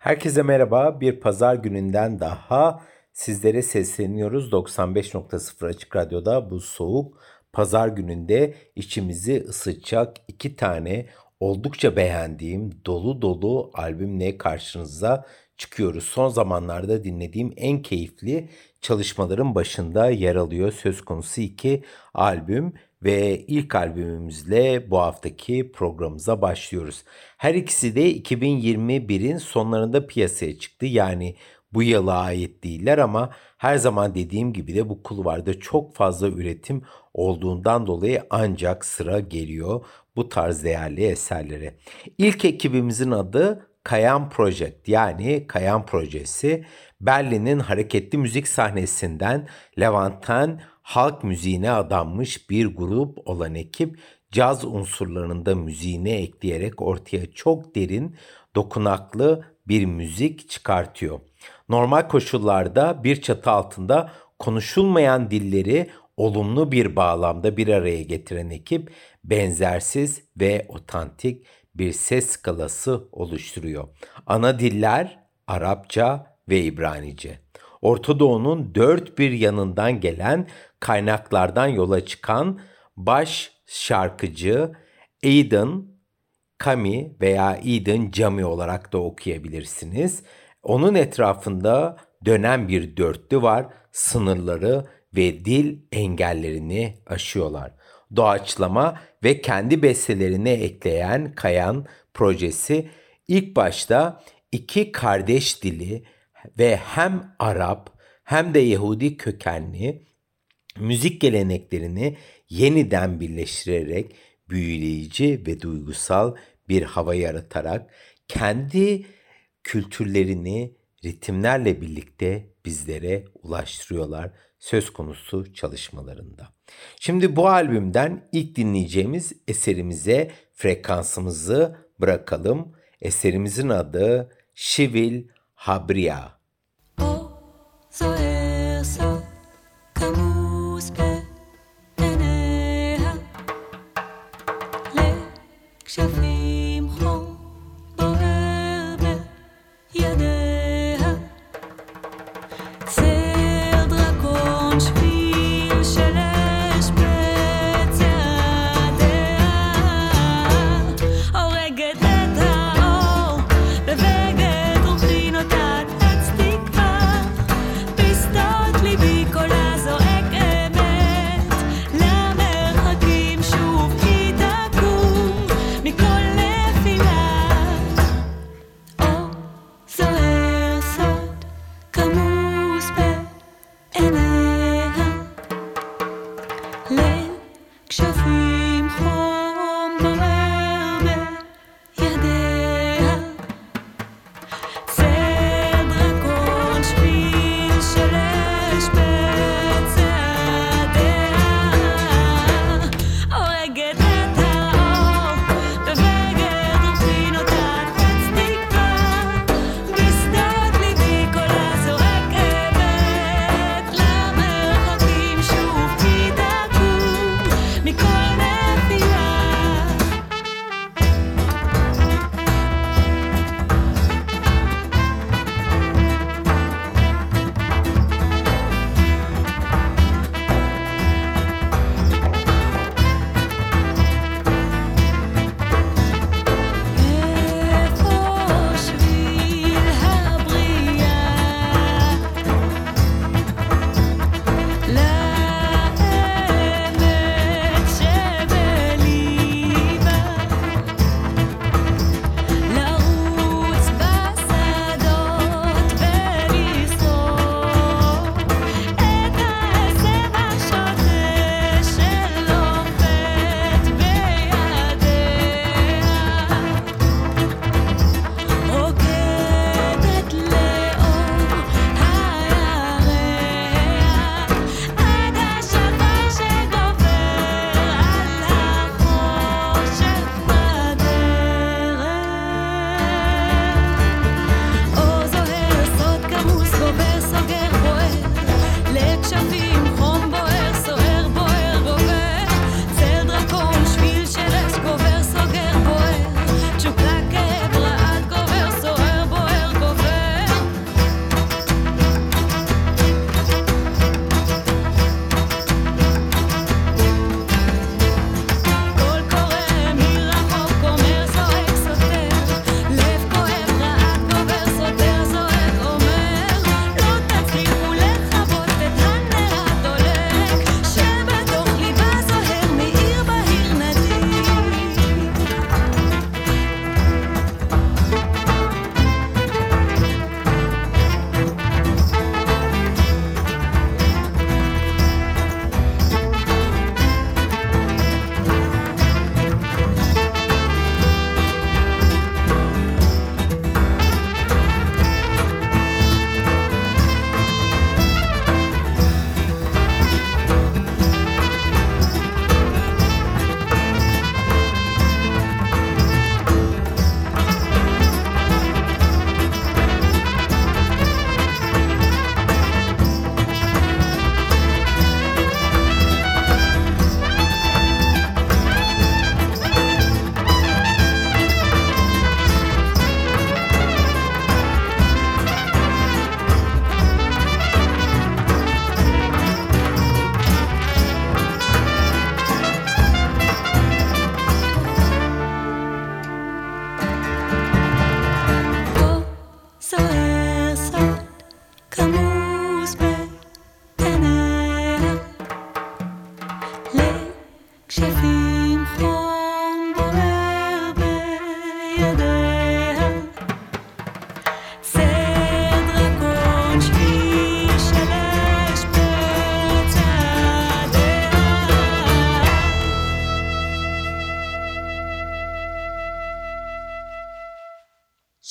Herkese merhaba. Bir pazar gününden daha sizlere sesleniyoruz. 95.0 Açık Radyo'da bu soğuk pazar gününde içimizi ısıtacak iki tane oldukça beğendiğim dolu dolu albümle karşınıza çıkıyoruz. Son zamanlarda dinlediğim en keyifli çalışmaların başında yer alıyor söz konusu iki albüm ve ilk albümümüzle bu haftaki programımıza başlıyoruz. Her ikisi de 2021'in sonlarında piyasaya çıktı. Yani bu yıla ait değiller ama her zaman dediğim gibi de bu kulvarda çok fazla üretim olduğundan dolayı ancak sıra geliyor bu tarz değerli eserlere. İlk ekibimizin adı Kayan Project yani Kayan Projesi Berlin'in hareketli müzik sahnesinden Levanten halk müziğine adanmış bir grup olan ekip caz unsurlarını da müziğine ekleyerek ortaya çok derin, dokunaklı bir müzik çıkartıyor. Normal koşullarda bir çatı altında konuşulmayan dilleri olumlu bir bağlamda bir araya getiren ekip benzersiz ve otantik bir ses skalası oluşturuyor. Ana diller Arapça ve İbranice. Orta Doğu'nun dört bir yanından gelen kaynaklardan yola çıkan baş şarkıcı Aidan Kami veya Aidan Cami olarak da okuyabilirsiniz. Onun etrafında dönen bir dörtlü var. Sınırları ve dil engellerini aşıyorlar. Doğaçlama ve kendi bestelerine ekleyen Kayan projesi ilk başta iki kardeş dili ve hem Arap hem de Yahudi kökenli müzik geleneklerini yeniden birleştirerek büyüleyici ve duygusal bir hava yaratarak kendi kültürlerini ritimlerle birlikte bizlere ulaştırıyorlar söz konusu çalışmalarında. Şimdi bu albümden ilk dinleyeceğimiz eserimize frekansımızı bırakalım. Eserimizin adı Şivil Habria. So.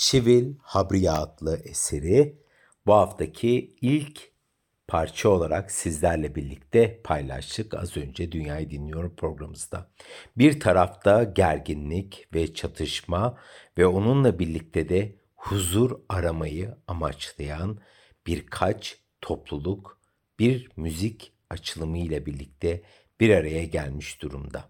Sivil Habriya adlı eseri bu haftaki ilk parça olarak sizlerle birlikte paylaştık az önce Dünyayı Dinliyorum programımızda. Bir tarafta gerginlik ve çatışma ve onunla birlikte de huzur aramayı amaçlayan birkaç topluluk bir müzik açılımı ile birlikte bir araya gelmiş durumda.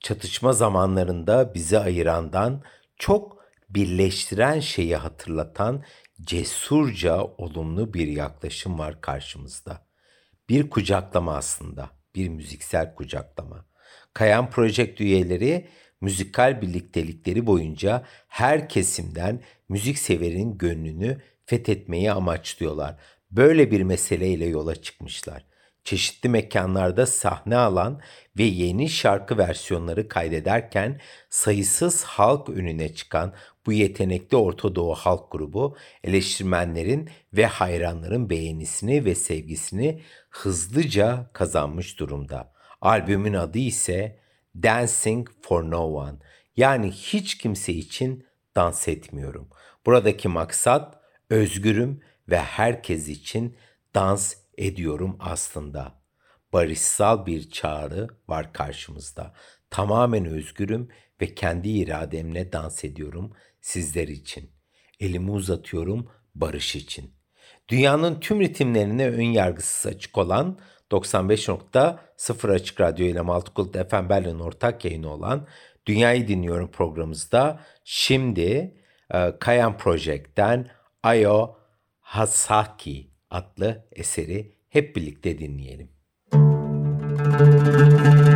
Çatışma zamanlarında bizi ayırandan çok birleştiren şeyi hatırlatan cesurca olumlu bir yaklaşım var karşımızda. Bir kucaklama aslında, bir müziksel kucaklama. Kayan Project üyeleri müzikal birliktelikleri boyunca her kesimden müzik severin gönlünü fethetmeyi amaçlıyorlar. Böyle bir meseleyle yola çıkmışlar. Çeşitli mekanlarda sahne alan ve yeni şarkı versiyonları kaydederken sayısız halk önüne çıkan bu yetenekli Orta Doğu halk grubu eleştirmenlerin ve hayranların beğenisini ve sevgisini hızlıca kazanmış durumda. Albümün adı ise Dancing for No One yani hiç kimse için dans etmiyorum. Buradaki maksat özgürüm ve herkes için dans ediyorum aslında. Barışsal bir çağrı var karşımızda. Tamamen özgürüm ve kendi irademle dans ediyorum sizler için. Elimi uzatıyorum barış için. Dünyanın tüm ritimlerine ön yargısız açık olan 95.0 Açık Radyo ile Maltıkult FM Berlin ortak yayını olan Dünyayı Dinliyorum programımızda şimdi e, Kayan Project'ten Ayo Hasaki adlı eseri hep birlikte dinleyelim. Müzik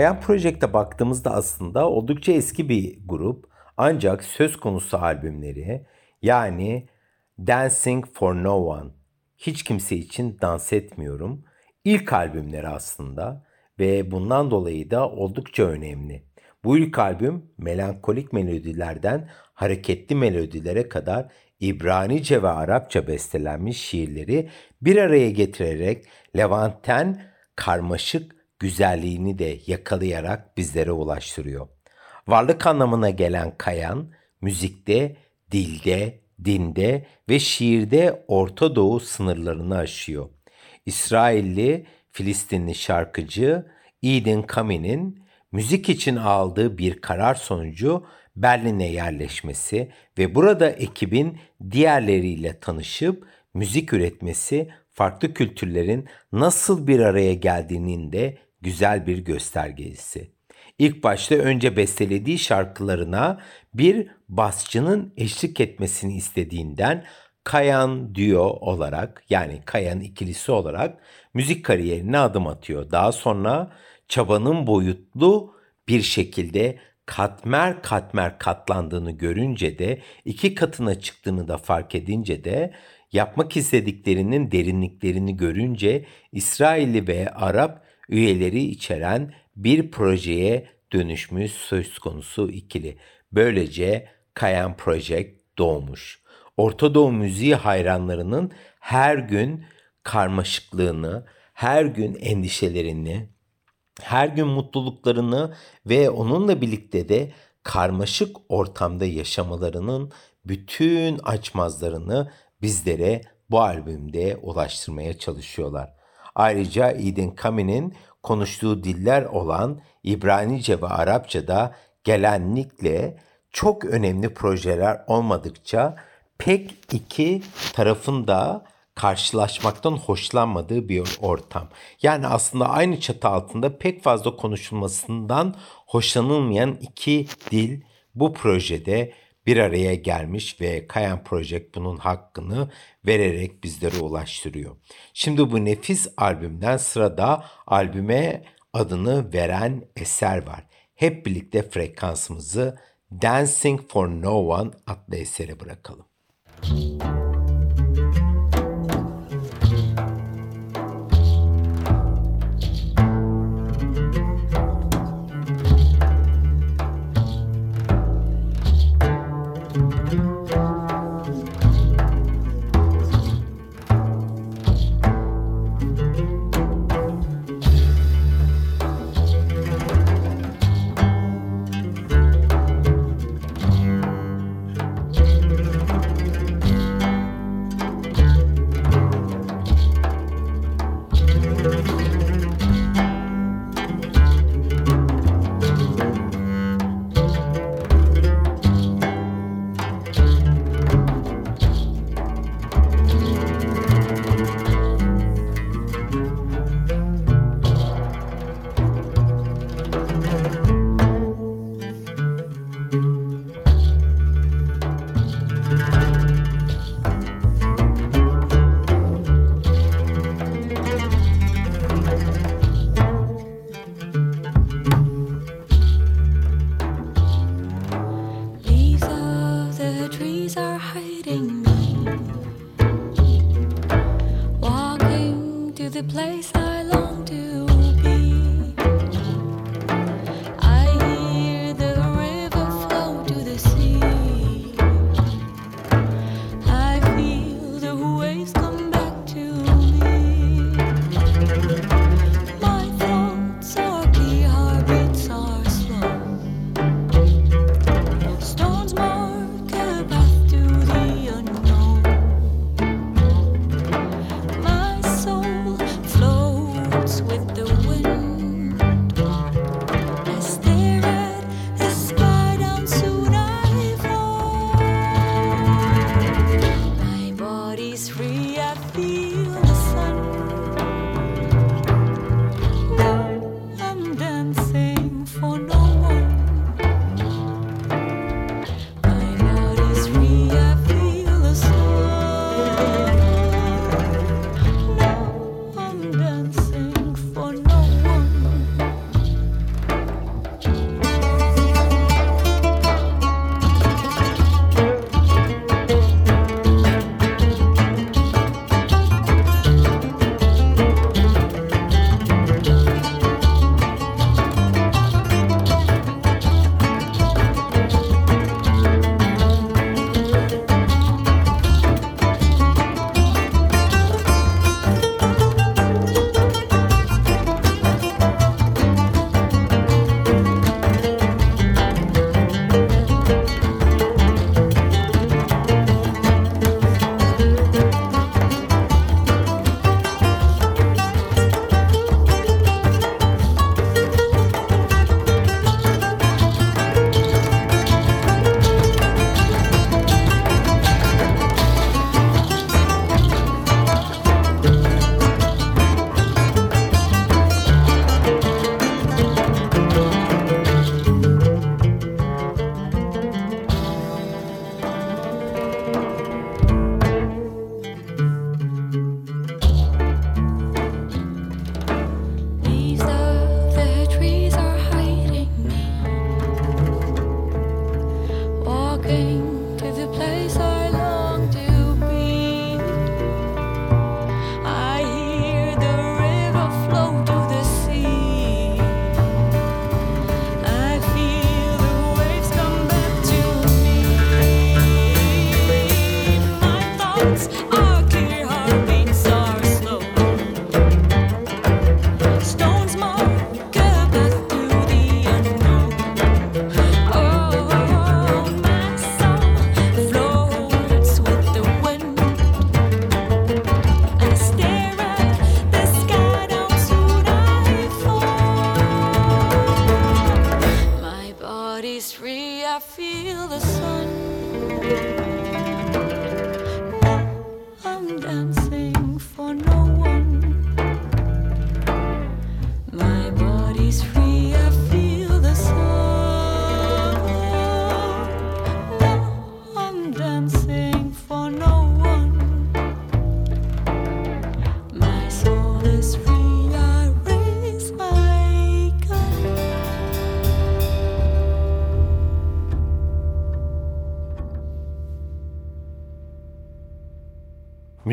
Kayan Project'e baktığımızda aslında oldukça eski bir grup. Ancak söz konusu albümleri yani Dancing for No One, Hiç Kimse için Dans Etmiyorum ilk albümleri aslında ve bundan dolayı da oldukça önemli. Bu ilk albüm melankolik melodilerden hareketli melodilere kadar İbranice ve Arapça bestelenmiş şiirleri bir araya getirerek Levanten karmaşık güzelliğini de yakalayarak bizlere ulaştırıyor. Varlık anlamına gelen kayan, müzikte, dilde, dinde ve şiirde Orta Doğu sınırlarını aşıyor. İsrailli, Filistinli şarkıcı Eden Kami'nin müzik için aldığı bir karar sonucu Berlin'e yerleşmesi ve burada ekibin diğerleriyle tanışıp müzik üretmesi farklı kültürlerin nasıl bir araya geldiğinin de güzel bir göstergesi. İlk başta önce bestelediği şarkılarına bir basçının eşlik etmesini istediğinden Kayan Duo olarak yani Kayan ikilisi olarak müzik kariyerine adım atıyor. Daha sonra çabanın boyutlu bir şekilde katmer katmer katlandığını görünce de iki katına çıktığını da fark edince de yapmak istediklerinin derinliklerini görünce İsrailli ve Arap üyeleri içeren bir projeye dönüşmüş söz konusu ikili. Böylece Kayan Project doğmuş. Orta Doğu müziği hayranlarının her gün karmaşıklığını, her gün endişelerini, her gün mutluluklarını ve onunla birlikte de karmaşık ortamda yaşamalarının bütün açmazlarını bizlere bu albümde ulaştırmaya çalışıyorlar. Ayrıca Eden Kami'nin konuştuğu diller olan İbranice ve Arapçada gelenlikle çok önemli projeler olmadıkça pek iki tarafın da karşılaşmaktan hoşlanmadığı bir ortam. Yani aslında aynı çatı altında pek fazla konuşulmasından hoşlanılmayan iki dil bu projede bir araya gelmiş ve Kayan Project bunun hakkını vererek bizlere ulaştırıyor. Şimdi bu nefis albümden sırada albüme adını veren eser var. Hep birlikte frekansımızı Dancing for No One adlı esere bırakalım. Müzik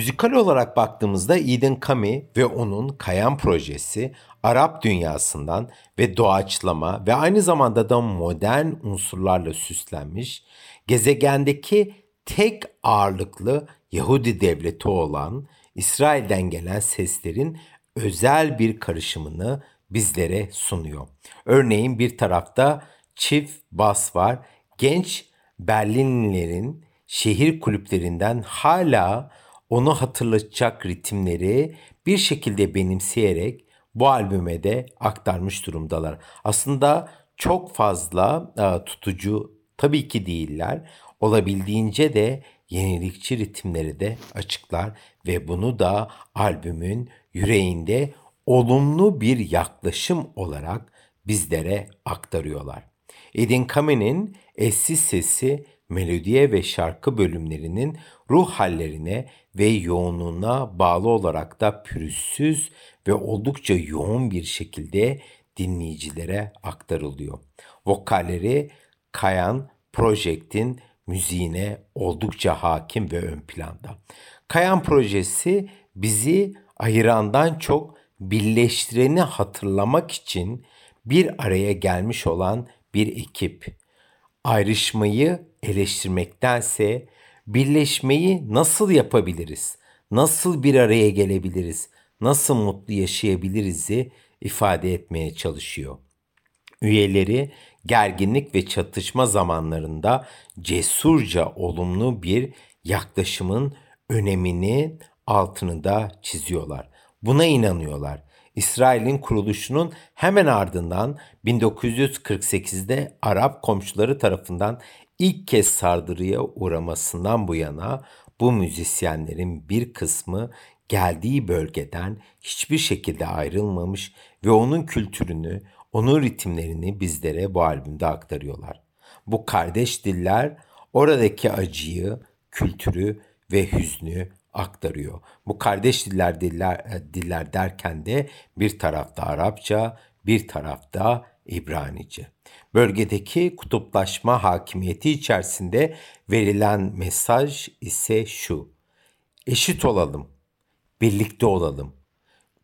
Müzikal olarak baktığımızda Eden Kami ve onun Kayan projesi Arap dünyasından ve doğaçlama ve aynı zamanda da modern unsurlarla süslenmiş, gezegendeki tek ağırlıklı Yahudi devleti olan İsrail'den gelen seslerin özel bir karışımını bizlere sunuyor. Örneğin bir tarafta çift bas var. Genç Berlinlilerin şehir kulüplerinden hala onu hatırlatacak ritimleri bir şekilde benimseyerek bu albüme de aktarmış durumdalar. Aslında çok fazla e, tutucu tabii ki değiller. Olabildiğince de yenilikçi ritimleri de açıklar ve bunu da albümün yüreğinde olumlu bir yaklaşım olarak bizlere aktarıyorlar. Edin Kamen'in eşsiz sesi melodiye ve şarkı bölümlerinin ruh hallerine ve yoğunluğuna bağlı olarak da pürüzsüz ve oldukça yoğun bir şekilde dinleyicilere aktarılıyor. Vokalleri Kayan Project'in müziğine oldukça hakim ve ön planda. Kayan projesi bizi ayırandan çok birleştireni hatırlamak için bir araya gelmiş olan bir ekip. Ayrışmayı eleştirmektense birleşmeyi nasıl yapabiliriz? Nasıl bir araya gelebiliriz? Nasıl mutlu yaşayabiliriz'i ifade etmeye çalışıyor. Üyeleri gerginlik ve çatışma zamanlarında cesurca olumlu bir yaklaşımın önemini altını da çiziyorlar. Buna inanıyorlar. İsrail'in kuruluşunun hemen ardından 1948'de Arap komşuları tarafından ilk kez sardırıya uğramasından bu yana bu müzisyenlerin bir kısmı geldiği bölgeden hiçbir şekilde ayrılmamış ve onun kültürünü, onun ritimlerini bizlere bu albümde aktarıyorlar. Bu kardeş diller oradaki acıyı, kültürü ve hüznü aktarıyor. Bu kardeş diller diller, e, diller derken de bir tarafta Arapça, bir tarafta İbranice. Bölgedeki kutuplaşma hakimiyeti içerisinde verilen mesaj ise şu. Eşit olalım, birlikte olalım,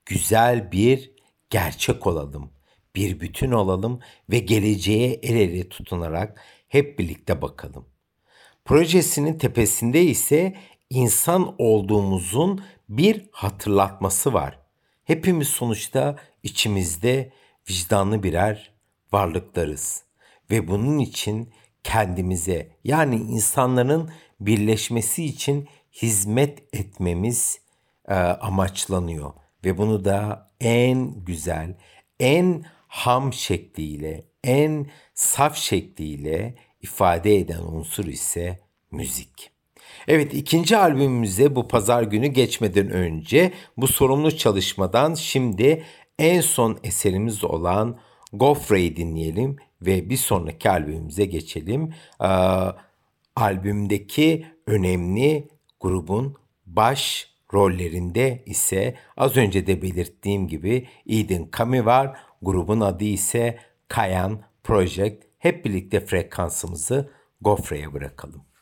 güzel bir gerçek olalım, bir bütün olalım ve geleceğe el ele tutunarak hep birlikte bakalım. Projesinin tepesinde ise insan olduğumuzun bir hatırlatması var. Hepimiz sonuçta içimizde vicdanlı birer varlıklarız ve bunun için kendimize yani insanların birleşmesi için hizmet etmemiz e, amaçlanıyor ve bunu da en güzel, en ham şekliyle, en saf şekliyle ifade eden unsur ise müzik. Evet ikinci albümümüze bu pazar günü geçmeden önce bu sorumlu çalışmadan şimdi en son eserimiz olan Gofre'yi dinleyelim ve bir sonraki albümümüze geçelim. Ee, albümdeki önemli grubun baş rollerinde ise az önce de belirttiğim gibi Eden Kami var. Grubun adı ise Kayan Project. Hep birlikte frekansımızı Gofre'ye bırakalım.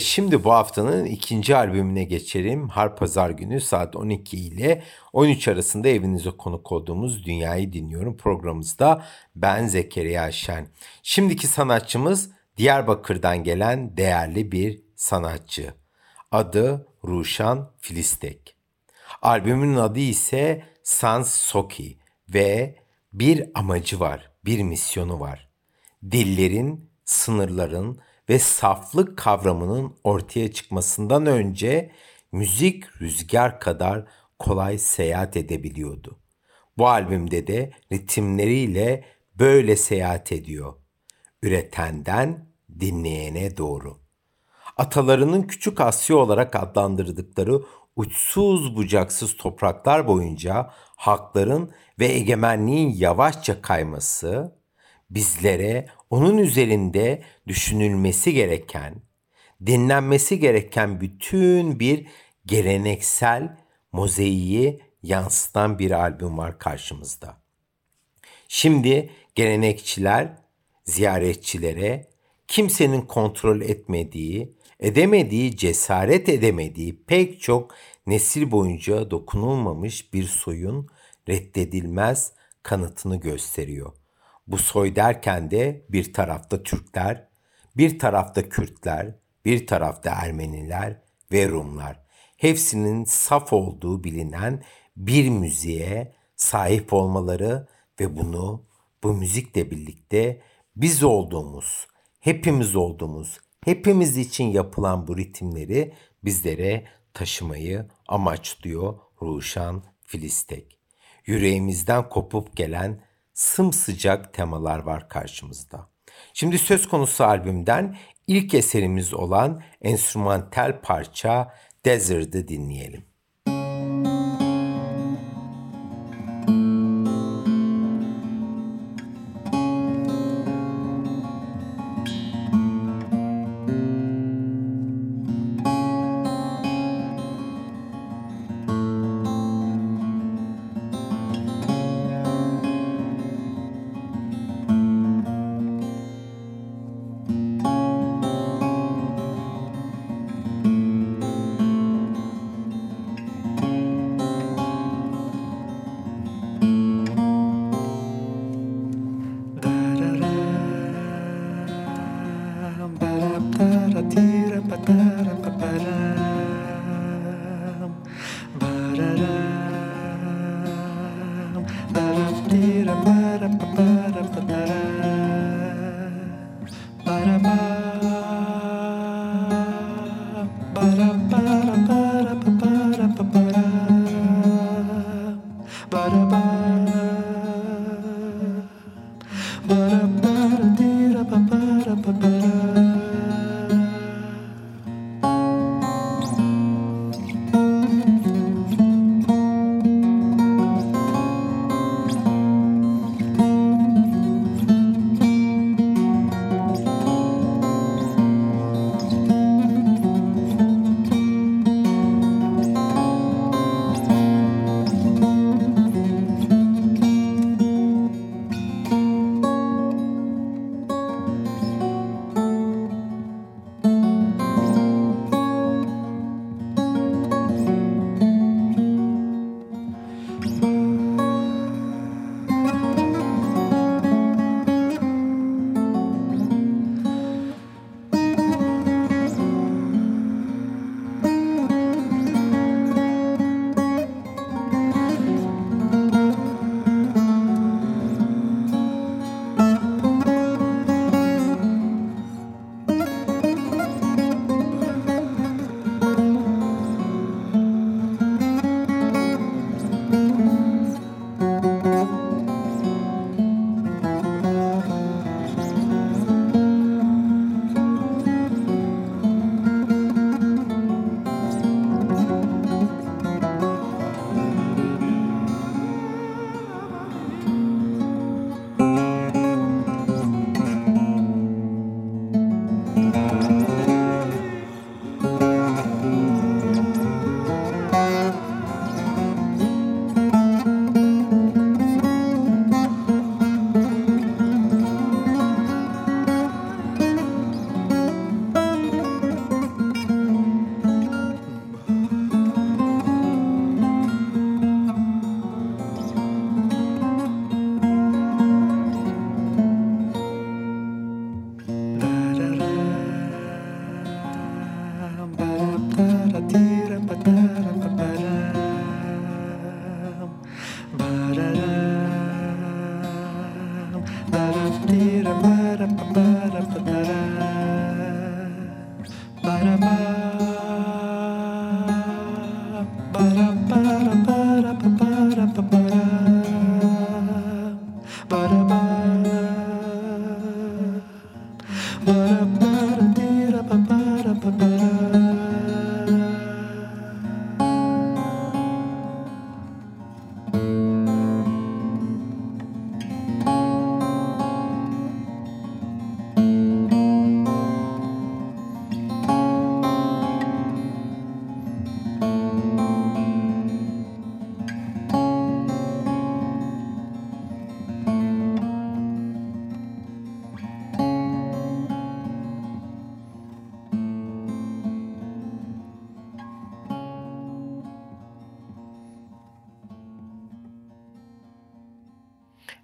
Şimdi bu haftanın ikinci albümüne geçelim. Har Pazar günü saat 12 ile 13 arasında evinize konuk olduğumuz Dünyayı Dinliyorum programımızda ben Zekeriya Şen. Şimdiki sanatçımız Diyarbakır'dan gelen değerli bir sanatçı. Adı Ruşan Filistek. Albümün adı ise Sans Soki ve bir amacı var, bir misyonu var. Dillerin, sınırların, ve saflık kavramının ortaya çıkmasından önce müzik rüzgar kadar kolay seyahat edebiliyordu. Bu albümde de ritimleriyle böyle seyahat ediyor. Üretenden dinleyene doğru. Atalarının Küçük Asya olarak adlandırdıkları uçsuz bucaksız topraklar boyunca hakların ve egemenliğin yavaşça kayması bizlere onun üzerinde düşünülmesi gereken, dinlenmesi gereken bütün bir geleneksel mozaiği yansıtan bir albüm var karşımızda. Şimdi gelenekçiler ziyaretçilere kimsenin kontrol etmediği, edemediği, cesaret edemediği pek çok nesil boyunca dokunulmamış bir soyun reddedilmez kanıtını gösteriyor. Bu soy derken de bir tarafta Türkler, bir tarafta Kürtler, bir tarafta Ermeniler ve Rumlar. Hepsinin saf olduğu bilinen bir müziğe sahip olmaları ve bunu bu müzikle birlikte biz olduğumuz, hepimiz olduğumuz, hepimiz için yapılan bu ritimleri bizlere taşımayı amaçlıyor Ruşan Filistek. Yüreğimizden kopup gelen sımsıcak temalar var karşımızda. Şimdi söz konusu albümden ilk eserimiz olan enstrümantal parça Desert'ı dinleyelim.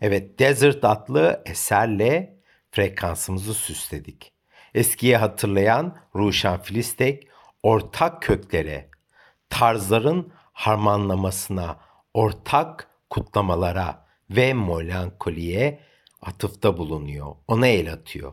Evet, Desert adlı eserle frekansımızı süsledik. Eskiye hatırlayan Ruşan Filistek ortak köklere, tarzların harmanlamasına, ortak kutlamalara ve melankoliye atıfta bulunuyor. Ona el atıyor.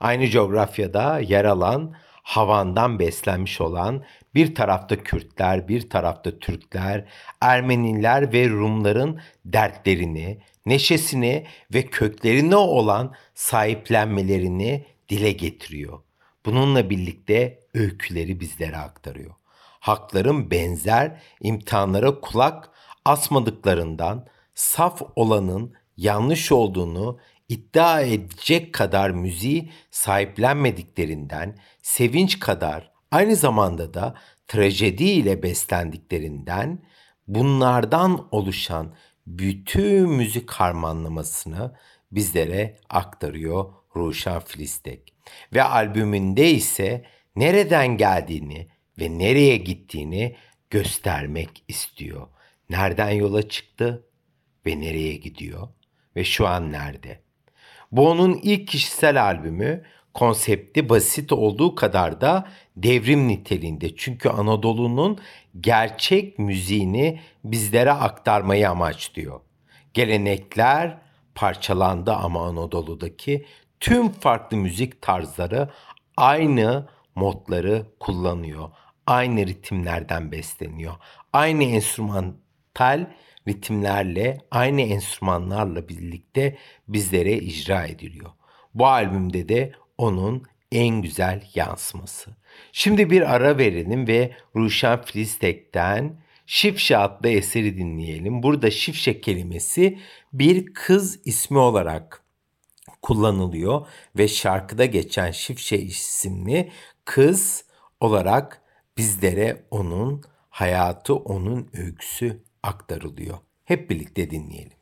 Aynı coğrafyada yer alan, havandan beslenmiş olan bir tarafta Kürtler, bir tarafta Türkler, Ermeniler ve Rumların dertlerini, neşesini ve köklerine olan sahiplenmelerini dile getiriyor. Bununla birlikte öyküleri bizlere aktarıyor. Hakların benzer imtihanlara kulak asmadıklarından saf olanın yanlış olduğunu iddia edecek kadar müziği sahiplenmediklerinden, sevinç kadar aynı zamanda da trajedi ile beslendiklerinden bunlardan oluşan bütün müzik harmanlamasını bizlere aktarıyor Ruşan Filistek. Ve albümünde ise nereden geldiğini ve nereye gittiğini göstermek istiyor. Nereden yola çıktı ve nereye gidiyor ve şu an nerede? Bu onun ilk kişisel albümü. Konsepti basit olduğu kadar da devrim niteliğinde. Çünkü Anadolu'nun gerçek müziğini bizlere aktarmayı amaçlıyor. Gelenekler parçalandı ama Anadolu'daki tüm farklı müzik tarzları aynı modları kullanıyor. Aynı ritimlerden besleniyor. Aynı enstrümantal ritimlerle, aynı enstrümanlarla birlikte bizlere icra ediliyor. Bu albümde de onun en güzel yansıması. Şimdi bir ara verelim ve Ruşen Flistek'ten Şifşe adlı eseri dinleyelim. Burada Şifşe kelimesi bir kız ismi olarak kullanılıyor ve şarkıda geçen Şifşe isimli kız olarak bizlere onun hayatı, onun öyküsü aktarılıyor. Hep birlikte dinleyelim.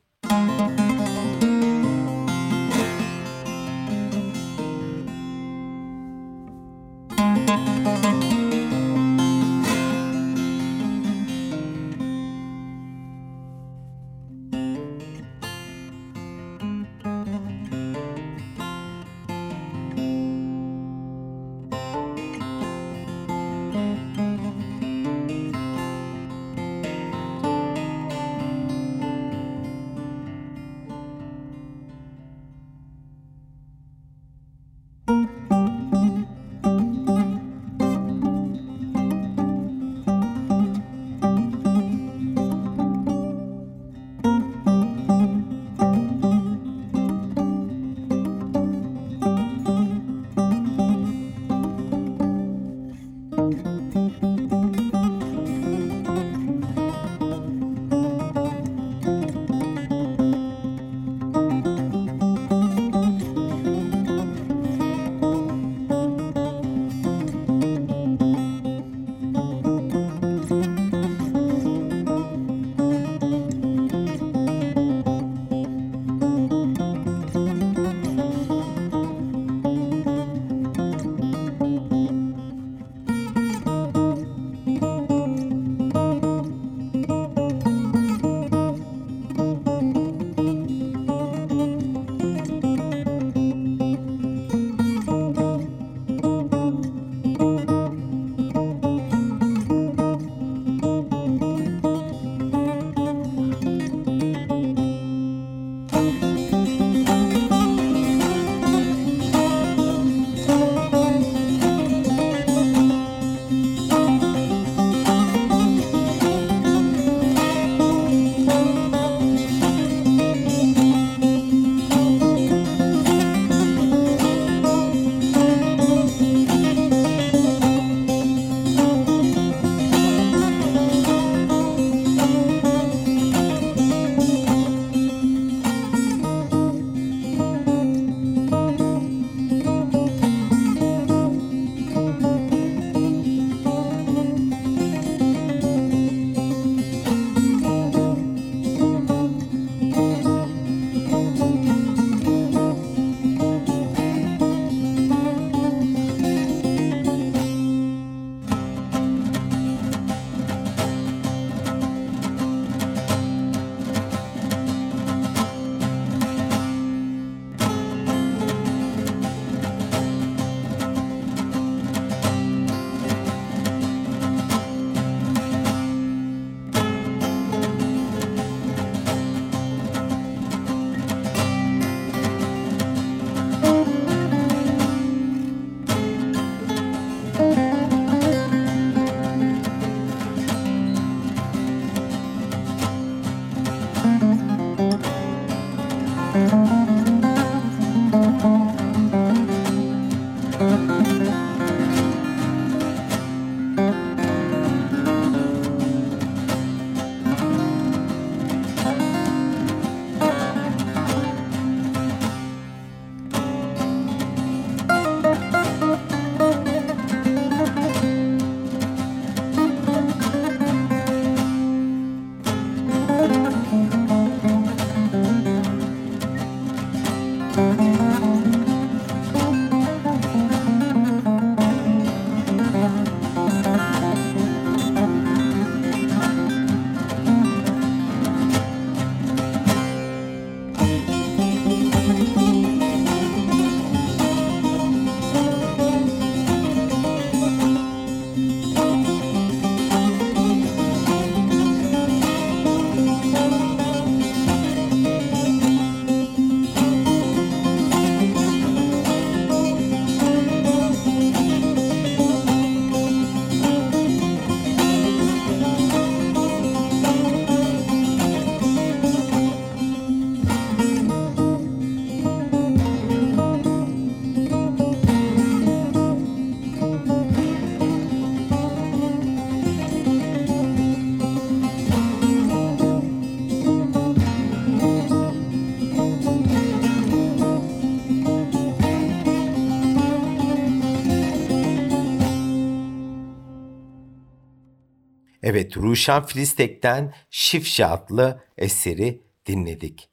Evet, Ruşen Filistek'ten Şifşe adlı eseri dinledik.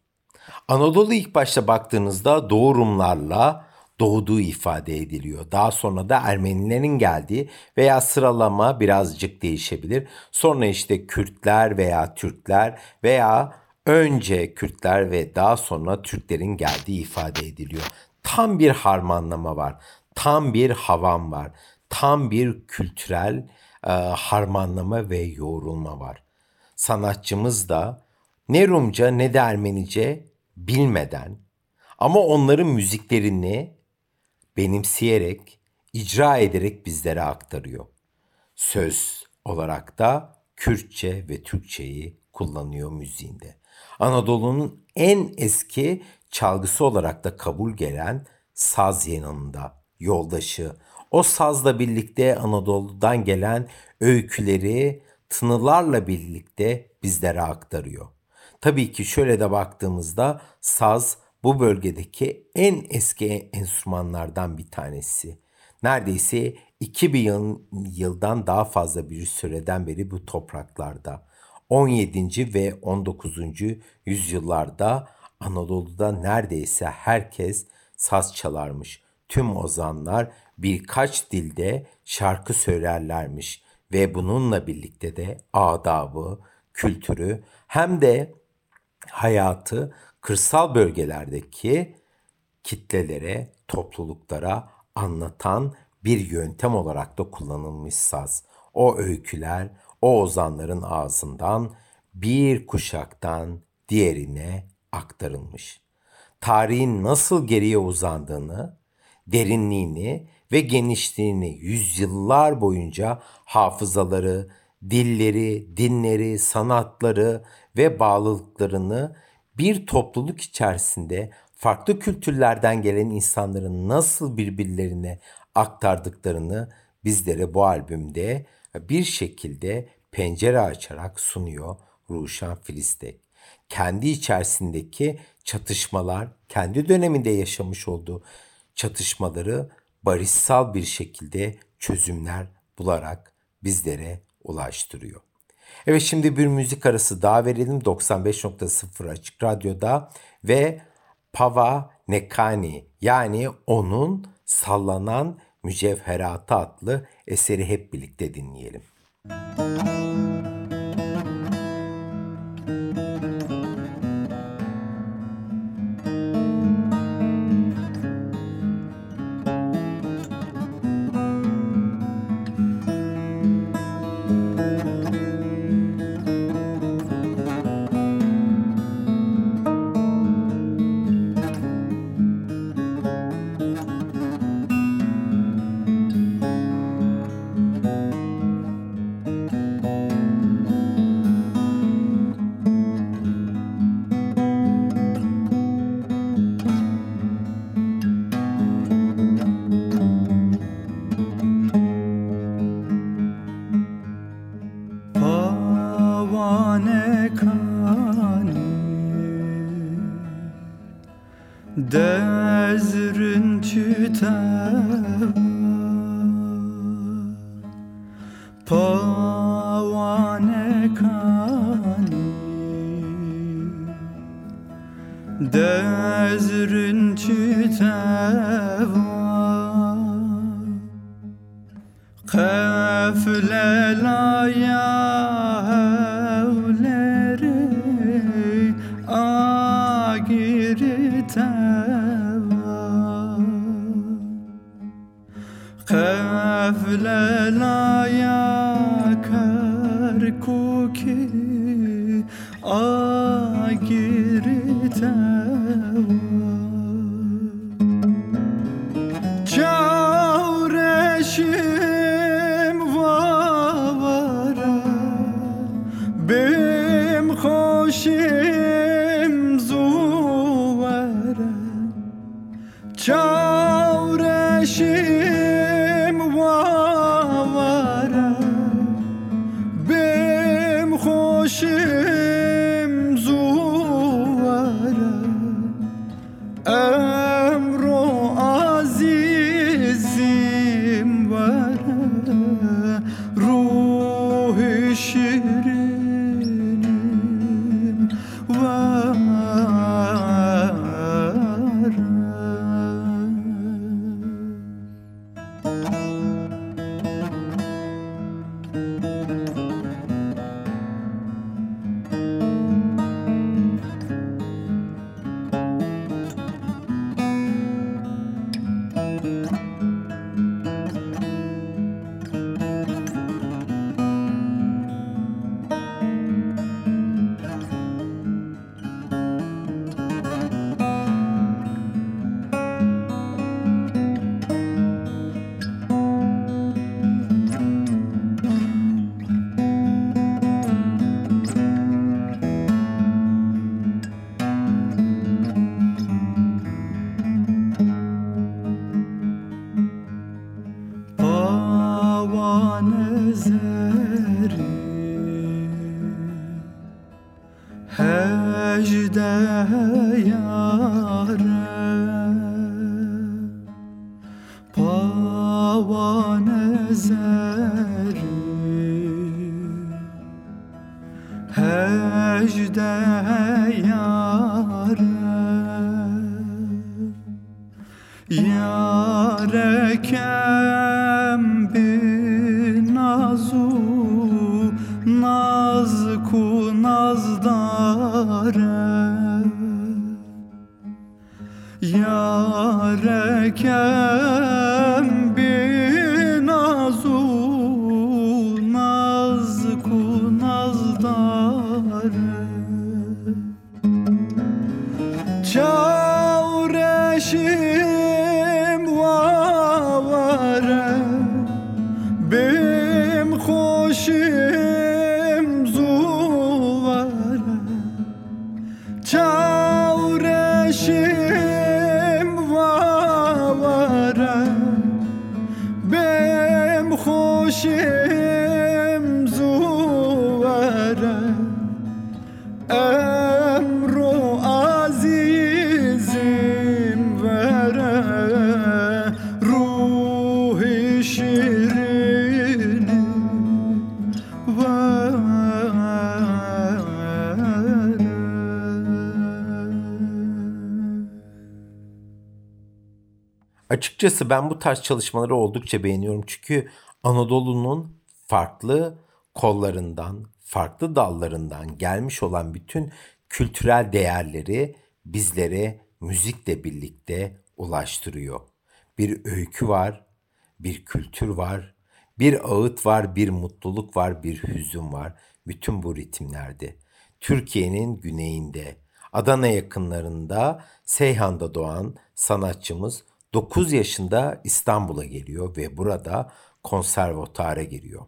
Anadolu ilk başta baktığınızda Doğu Rumlarla doğduğu ifade ediliyor. Daha sonra da Ermenilerin geldiği veya sıralama birazcık değişebilir. Sonra işte Kürtler veya Türkler veya önce Kürtler ve daha sonra Türklerin geldiği ifade ediliyor. Tam bir harmanlama var. Tam bir havan var. Tam bir kültürel e, harmanlama ve yoğrulma var. Sanatçımız da ne Rumca ne de Ermenice bilmeden ama onların müziklerini benimseyerek, icra ederek bizlere aktarıyor. Söz olarak da Kürtçe ve Türkçeyi kullanıyor müziğinde. Anadolu'nun en eski çalgısı olarak da kabul gelen saz yanında yoldaşı. O sazla birlikte Anadolu'dan gelen öyküleri tınılarla birlikte bizlere aktarıyor. Tabii ki şöyle de baktığımızda saz bu bölgedeki en eski enstrümanlardan bir tanesi. Neredeyse 2000 yıldan daha fazla bir süreden beri bu topraklarda. 17. ve 19. yüzyıllarda Anadolu'da neredeyse herkes saz çalarmış. Tüm ozanlar birkaç dilde şarkı söylerlermiş ve bununla birlikte de adabı, kültürü hem de hayatı kırsal bölgelerdeki kitlelere, topluluklara anlatan bir yöntem olarak da kullanılmış saz. O öyküler o ozanların ağzından bir kuşaktan diğerine aktarılmış. Tarihin nasıl geriye uzandığını, derinliğini ve genişliğini yüzyıllar boyunca hafızaları, dilleri, dinleri, sanatları ve bağlılıklarını bir topluluk içerisinde farklı kültürlerden gelen insanların nasıl birbirlerine aktardıklarını bizlere bu albümde bir şekilde pencere açarak sunuyor Ruşan Filistek. Kendi içerisindeki çatışmalar, kendi döneminde yaşamış olduğu çatışmaları barışsal bir şekilde çözümler bularak bizlere ulaştırıyor. Evet şimdi bir müzik arası daha verelim 95.0 Açık Radyo'da ve Pava Nekani yani onun sallanan mücevheratı adlı eseri hep birlikte dinleyelim. Müzik Açıkçası ben bu tarz çalışmaları oldukça beğeniyorum. Çünkü Anadolu'nun farklı kollarından, farklı dallarından gelmiş olan bütün kültürel değerleri bizlere müzikle birlikte ulaştırıyor. Bir öykü var, bir kültür var, bir ağıt var, bir mutluluk var, bir hüzün var. Bütün bu ritimlerde. Türkiye'nin güneyinde, Adana yakınlarında, Seyhan'da doğan sanatçımız 9 yaşında İstanbul'a geliyor ve burada konservatuara giriyor.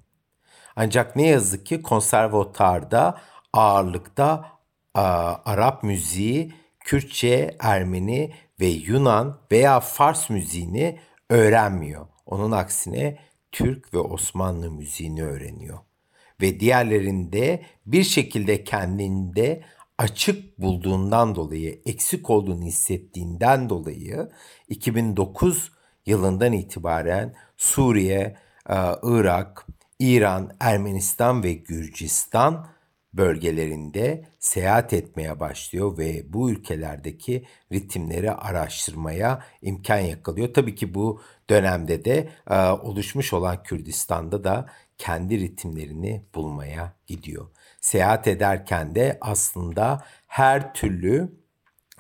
Ancak ne yazık ki konservatuarda ağırlıkta a, Arap müziği, Kürtçe, Ermeni ve Yunan veya Fars müziğini öğrenmiyor. Onun aksine Türk ve Osmanlı müziğini öğreniyor. Ve diğerlerinde bir şekilde kendinde açık bulduğundan dolayı, eksik olduğunu hissettiğinden dolayı 2009 yılından itibaren Suriye, e, Irak, İran, Ermenistan ve Gürcistan bölgelerinde seyahat etmeye başlıyor ve bu ülkelerdeki ritimleri araştırmaya imkan yakalıyor. Tabii ki bu dönemde de e, oluşmuş olan Kürdistan'da da kendi ritimlerini bulmaya gidiyor. Seyahat ederken de aslında her türlü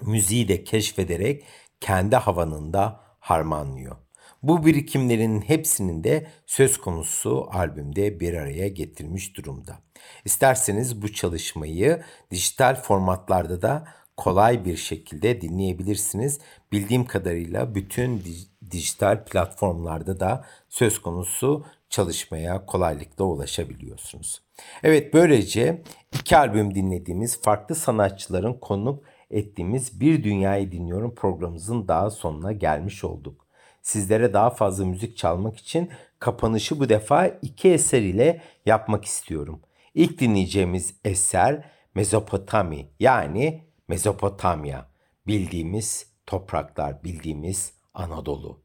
müziği de keşfederek kendi havanında harmanlıyor. Bu birikimlerin hepsinin de söz konusu albümde bir araya getirmiş durumda. İsterseniz bu çalışmayı dijital formatlarda da kolay bir şekilde dinleyebilirsiniz. Bildiğim kadarıyla bütün dijital platformlarda da söz konusu çalışmaya kolaylıkla ulaşabiliyorsunuz. Evet böylece iki albüm dinlediğimiz farklı sanatçıların konuk ettiğimiz Bir Dünyayı Dinliyorum programımızın daha sonuna gelmiş olduk. Sizlere daha fazla müzik çalmak için kapanışı bu defa iki eser ile yapmak istiyorum. İlk dinleyeceğimiz eser Mezopotami yani Mezopotamya bildiğimiz topraklar, bildiğimiz Anadolu.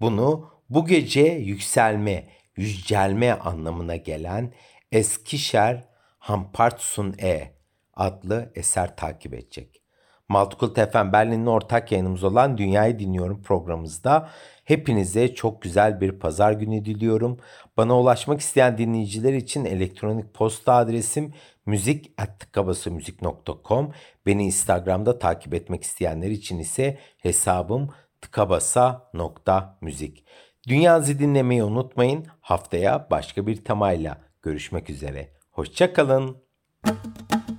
Bunu bu gece yükselme, yücelme anlamına gelen Eskişer Hampartsun E adlı eser takip edecek. Maltıkult FM Berlin'in ortak yayınımız olan Dünyayı Dinliyorum programımızda hepinize çok güzel bir pazar günü diliyorum. Bana ulaşmak isteyen dinleyiciler için elektronik posta adresim müzik.tıkabasamüzik.com Beni Instagram'da takip etmek isteyenler için ise hesabım tıkabasa.müzik. Dünyanızı dinlemeyi unutmayın. Haftaya başka bir temayla görüşmek üzere. Hoşçakalın. kalın.